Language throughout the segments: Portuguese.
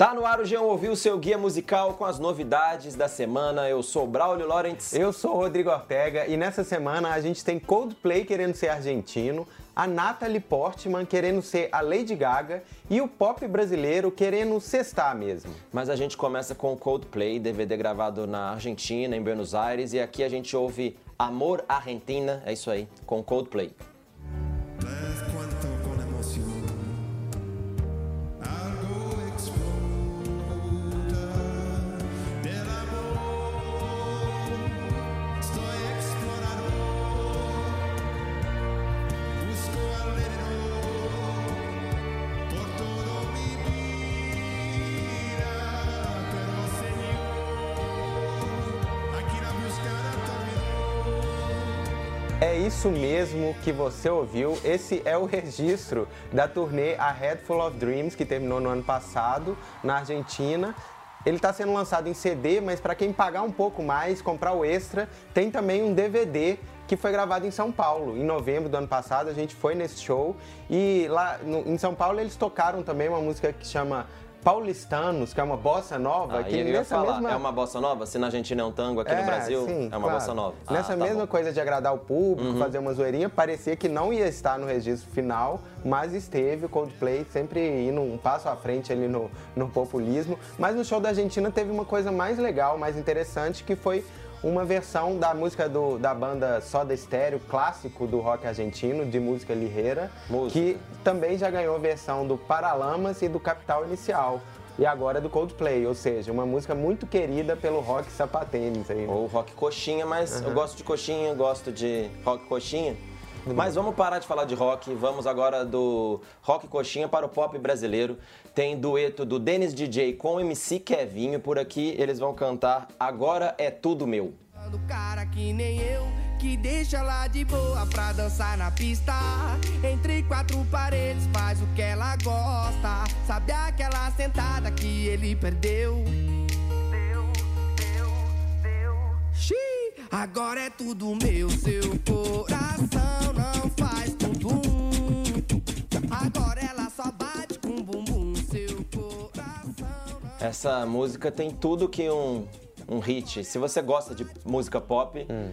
Tá no ar o Jean Ouviu, seu guia musical com as novidades da semana. Eu sou Braulio Lawrence. Eu sou Rodrigo Ortega e nessa semana a gente tem Coldplay querendo ser argentino, a Natalie Portman querendo ser a Lady Gaga e o pop brasileiro querendo cestar mesmo. Mas a gente começa com Coldplay, DVD gravado na Argentina, em Buenos Aires, e aqui a gente ouve Amor Argentina, é isso aí, com Coldplay. É isso mesmo que você ouviu. Esse é o registro da turnê A Head Full of Dreams, que terminou no ano passado na Argentina. Ele está sendo lançado em CD, mas para quem pagar um pouco mais, comprar o extra, tem também um DVD que foi gravado em São Paulo. Em novembro do ano passado, a gente foi nesse show e lá no, em São Paulo eles tocaram também uma música que chama paulistanos, que é uma bossa nova. Ah, que eu ia falar, mesma... é uma bossa nova? Se na Argentina é um tango, aqui é, no Brasil sim, é uma claro. bossa nova. Ah, Nessa tá mesma bom. coisa de agradar o público, uhum. fazer uma zoeirinha, parecia que não ia estar no registro final, mas esteve o Coldplay sempre indo um passo à frente ali no, no populismo. Mas no show da Argentina teve uma coisa mais legal, mais interessante, que foi uma versão da música do, da banda Soda Stereo, clássico do rock argentino, de música lirreira, música. que também já ganhou versão do Paralamas e do Capital Inicial. E agora do Coldplay, ou seja, uma música muito querida pelo rock sapatênis aí. Né? Ou rock coxinha, mas uhum. eu gosto de coxinha, gosto de rock coxinha. Mas vamos parar de falar de rock, vamos agora do rock coxinha para o pop brasileiro. Tem dueto do Dennis DJ com o MC Kevinho, por aqui eles vão cantar Agora é Tudo Meu. cara que nem eu, que deixa lá de boa pra dançar na pista. Entre quatro paredes faz o que ela gosta. Sabe aquela sentada que ele perdeu? Agora é tudo meu, seu coração. Essa música tem tudo que um, um hit. Se você gosta de música pop, hum.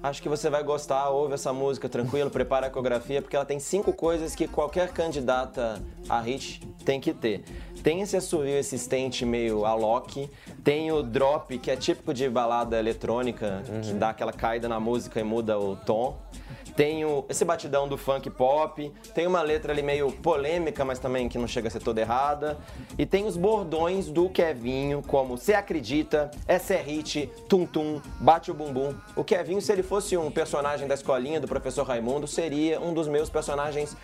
acho que você vai gostar. Ouve essa música tranquilo, prepara a coreografia, porque ela tem cinco coisas que qualquer candidata a hit tem que ter. Tem esse assovio existente meio Alok, tem o drop, que é típico de balada eletrônica, uhum. que dá aquela caída na música e muda o tom tem o, esse batidão do funk pop, tem uma letra ali meio polêmica, mas também que não chega a ser toda errada. E tem os bordões do Kevinho, como Cê Acredita, Essa é Hit, Tum Tum, Bate o Bumbum. O Kevinho, se ele fosse um personagem da escolinha do professor Raimundo, seria um dos meus personagens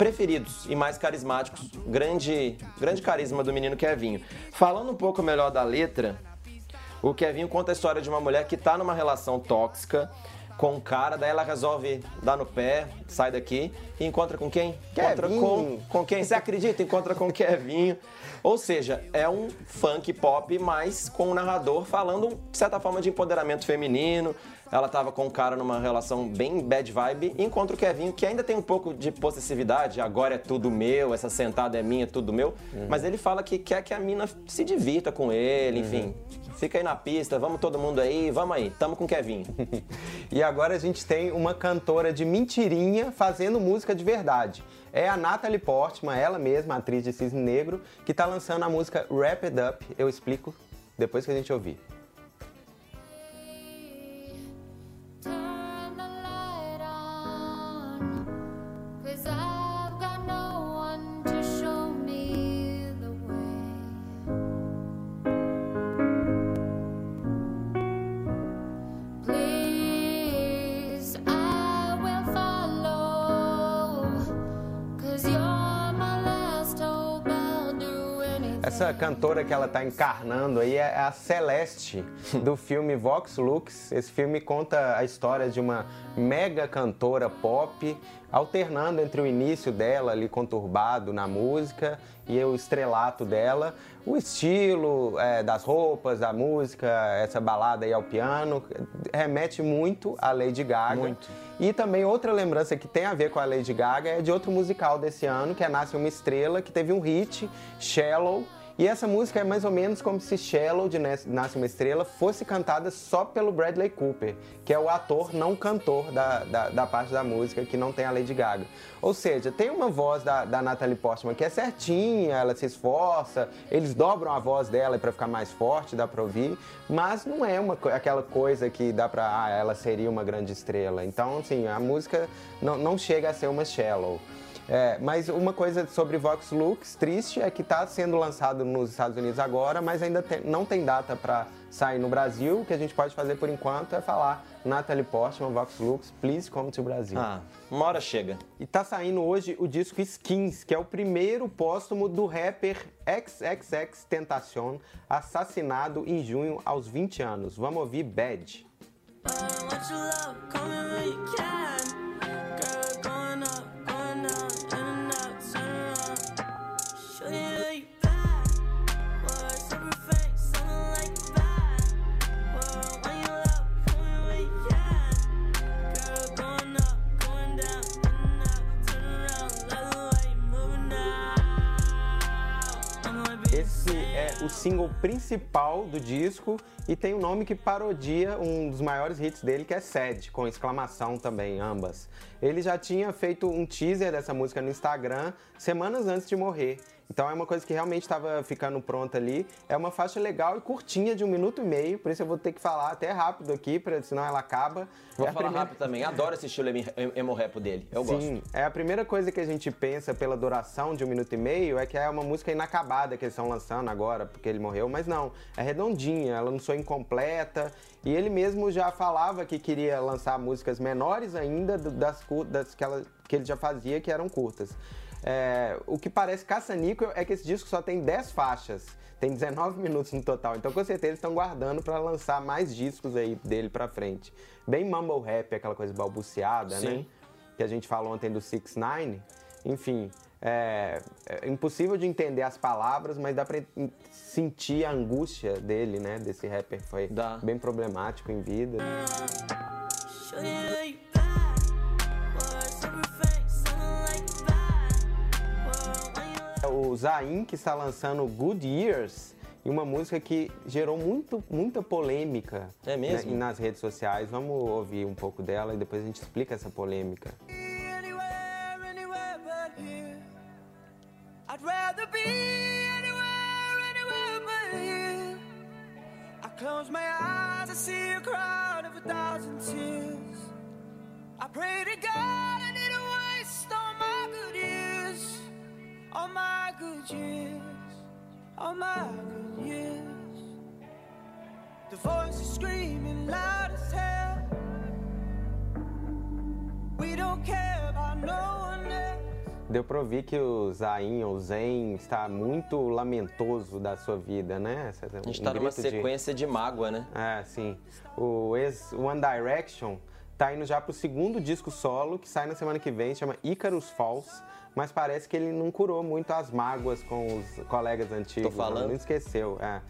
preferidos e mais carismáticos. Grande, grande carisma do menino Kevinho. Falando um pouco melhor da letra, o Kevinho conta a história de uma mulher que está numa relação tóxica com o cara, daí ela resolve dar no pé, sai daqui e encontra com quem? Encontra com, com quem? Você acredita? Encontra com Kevinho. Ou seja, é um funk pop, mas com um narrador falando, de certa forma, de empoderamento feminino. Ela tava com o cara numa relação bem bad vibe e encontra o Kevinho, que ainda tem um pouco de possessividade, agora é tudo meu, essa sentada é minha, é tudo meu. Uhum. Mas ele fala que quer que a mina se divirta com ele, enfim. Uhum Fica aí na pista, vamos todo mundo aí, vamos aí, tamo com o Kevin. e agora a gente tem uma cantora de mentirinha fazendo música de verdade. É a Natalie Portman, ela mesma, atriz de Cisne Negro, que tá lançando a música Wrap It Up. Eu explico depois que a gente ouvir. Essa cantora que ela está encarnando aí é a Celeste, do filme Vox Lux. Esse filme conta a história de uma mega cantora pop, alternando entre o início dela ali conturbado na música e o estrelato dela, o estilo é, das roupas, da música, essa balada aí ao piano, remete muito à Lady Gaga. Muito. E também outra lembrança que tem a ver com a Lady Gaga é de outro musical desse ano, que é Nasce Uma Estrela, que teve um hit, Shallow, E essa música é mais ou menos como se Shallow de Nasce uma Estrela fosse cantada só pelo Bradley Cooper, que é o ator não cantor da, da, da parte da música, que não tem a Lady Gaga. Ou seja, tem uma voz da, da Natalie Portman que é certinha, ela se esforça, eles dobram a voz dela para ficar mais forte, dá pra ouvir, mas não é uma, aquela coisa que dá pra, ah, ela seria uma grande estrela. Então, assim, a música não, não chega a ser uma Shallow. É, mas uma coisa sobre Vox Lux triste é que está sendo lançado nos Estados Unidos agora, mas ainda tem, não tem data para sair no Brasil. O que a gente pode fazer por enquanto é falar Natalie Portman, Vox Lux, Please Come to Brasil. Ah, uma hora chega. E tá saindo hoje o disco Skins, que é o primeiro póstumo do rapper XXX Tentacion, assassinado em junho aos 20 anos. Vamos ouvir Bad. o principal do disco e tem um nome que parodia um dos maiores hits dele, que é Sad, com exclamação também, ambas. Ele já tinha feito um teaser dessa música no Instagram semanas antes de morrer. Então é uma coisa que realmente estava ficando pronta ali. É uma faixa legal e curtinha de um minuto e meio, por isso eu vou ter que falar até rápido aqui, pra, senão ela acaba. Vou é falar primeira... rápido também. Adoro esse estilo emo rap dele. Eu Sim, gosto. é a primeira coisa que a gente pensa pela duração de um minuto e meio é que é uma música inacabada que eles estão lançando agora, porque ele morreu, mas não. É redondinha, ela não sou incompleta. E ele mesmo já falava que queria lançar músicas menores ainda das, das que, ela, que ele já fazia, que eram curtas. É, o que parece caça-níquel é que esse disco só tem 10 faixas. Tem 19 minutos no total. Então, com certeza, eles estão guardando para lançar mais discos aí dele para frente. Bem mumble rap, aquela coisa balbuciada, né? Sim. né? Que a gente falou ontem do 6 9 Enfim, é, é, impossível de entender as palavras, mas dá para sentir a angústia dele, né? Desse rapper. Foi dá. bem problemático em vida. O Zayn, que está lançando Good Years, e uma música que gerou muito, muita polêmica é mesmo? Né, nas redes sociais. Vamos ouvir um pouco dela e depois a gente explica essa polêmica. Close years, all my good years. The voice is screaming loud as hell. We don't care about no one else. Deu pra ouvir que o Zayn ou Zen está muito lamentoso da sua vida, né? É A gente um tá numa sequência de... de mágoa, né? É, sim. O ex One Direction tá indo já pro segundo disco solo, que sai na semana que vem, chama Icarus Falls mas parece que ele não curou muito as mágoas com os colegas antigos. Tô falando. Não esqueceu, é.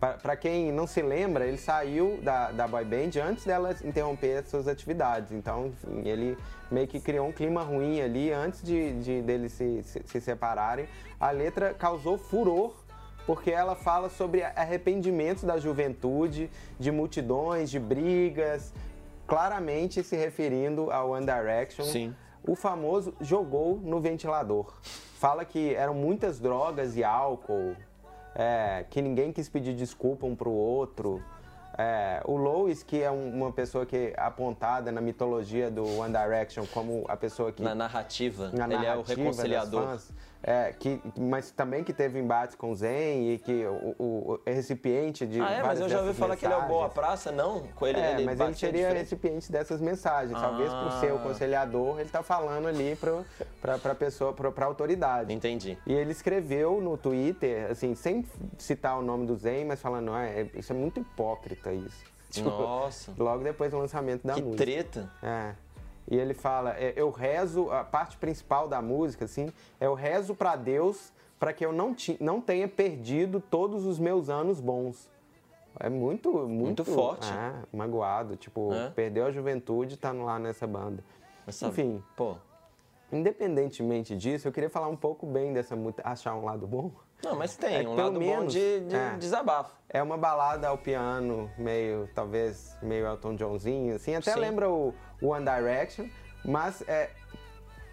Para quem não se lembra, ele saiu da, da boy band antes dela interromper suas atividades. Então, enfim, ele meio que criou um clima ruim ali antes de, de deles se, se, se separarem. A letra causou furor porque ela fala sobre arrependimentos da juventude, de multidões, de brigas, claramente se referindo ao One Direction. Sim o famoso jogou no ventilador. Fala que eram muitas drogas e álcool, é, que ninguém quis pedir desculpa um pro outro. É, o Lois, que é um, uma pessoa que é apontada na mitologia do One Direction como a pessoa que... Na narrativa, na ele narrativa é o reconciliador. Fãs, é, que, mas também que teve embates com o Zen e que o, o, o recipiente de. Ah, é, mas eu já ouvi falar que ele é o Boa Praça, não? Com ele, é, ele mas ele seria recipiente dessas mensagens. Ah. Talvez por ser o conciliador, ele está falando ali para a pessoa, para a autoridade. Entendi. E ele escreveu no Twitter, assim, sem citar o nome do Zen, mas falando, ah, é, isso é muito hipócrita isso. Tipo, Nossa. Logo depois do lançamento da que música. Que treta. É. E ele fala: é, eu rezo, a parte principal da música, assim, é eu rezo para Deus para que eu não, não tenha perdido todos os meus anos bons. É muito, muito, muito forte. É, magoado. Tipo, é? perdeu a juventude e tá lá nessa banda. Essa, Enfim. Pô. Independentemente disso, eu queria falar um pouco bem dessa achar um lado bom. Não, mas tem É, um lado bom menos, de, de é. desabafo. É uma balada ao piano, meio, talvez, meio Elton Johnzinho, assim. Até Sim. lembra o One Direction, mas é,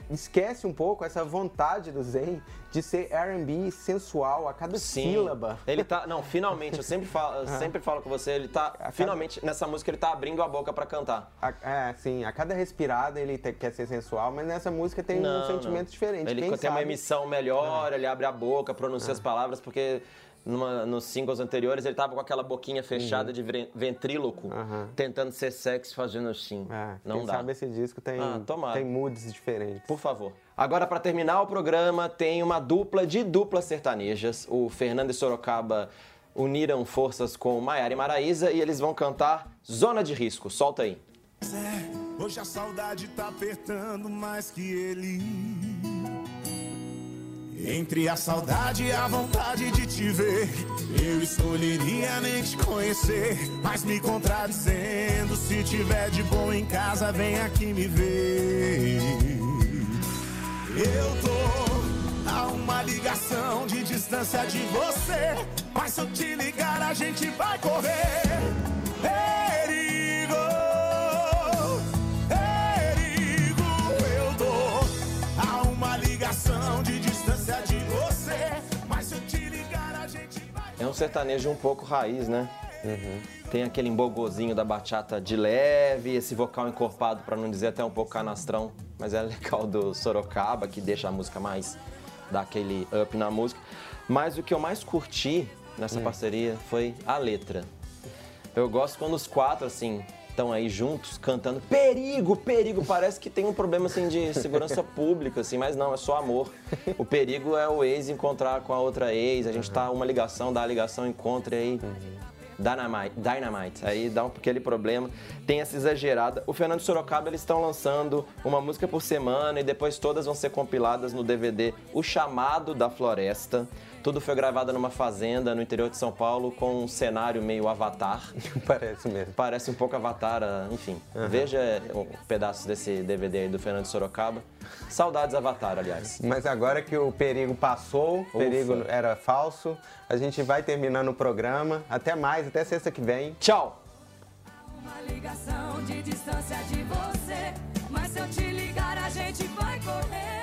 esquece um pouco essa vontade do Zen de ser R&B sensual a cada Sim. sílaba. Ele tá. Não, finalmente, eu sempre falo, eu Ah. sempre falo com você, ele tá. Finalmente, nessa música, ele tá abrindo a boca pra cantar. A, é, sim, a cada respirada ele te- quer ser sensual, mas nessa música tem um Não, sentimento não. diferente. Ele Quem tem uma sabe- emissão melhor, ele abre a boca, pronuncia as palavras, porque numa- nos singles anteriores ele tava com aquela boquinha fechada de vren- ventríloco, Uhum. Tentando ser sexy fazendo assim. É, Não quem dá. sabe esse disco tem, Ah, tem moods diferentes. Por favor. Agora, para terminar o programa, tem uma dupla de duplas sertanejas. O Fernando e Sorocaba uniram forças com Maiara e Maraísa e eles vão cantar Zona de Risco. Solta aí. É, hoje a saudade tá apertando mais que ele. Entre a saudade e a vontade de te ver, eu escolheria nem te conhecer. Mas me contradizendo, se tiver de bom em casa, vem aqui me ver. Eu tô a uma ligação de distância de você. Mas se eu te ligar, a gente vai correr. Perigo, É um sertanejo um pouco raiz, né? Tem aquele embogozinho da bachata de leve, esse vocal encorpado, pra não dizer até um pouco canastrão, mas é legal do Sorocaba, que deixa a música mais. dá aquele up na música. Mas o que eu mais curti nessa parceria foi a letra. Eu gosto quando os quatro, assim, estão aí juntos cantando perigo, perigo. Parece que tem um problema, assim, de segurança pública, assim, mas não, é só amor. O perigo é o ex encontrar com a outra ex, a gente tá uma ligação, dá a ligação, encontra aí. Dynamite, Dynamite, aí dá um aquele problema, tem essa exagerada. O Fernando Sorocaba, eles estão lançando uma música por semana e depois todas vão ser compiladas no DVD O Chamado da Floresta. Tudo foi gravado numa fazenda no interior de São Paulo com um cenário meio avatar. Parece mesmo. Parece um pouco Avatar, ah, enfim. Veja um pedaço desse DVD aí do Fernando Sorocaba. Saudades Avatar, aliás. Mas agora que o perigo passou, o perigo era falso, a gente vai terminando o programa. Até mais, até sexta que vem. Tchau! Uma ligação de distância de você. Mas se eu te ligar, a gente vai correr.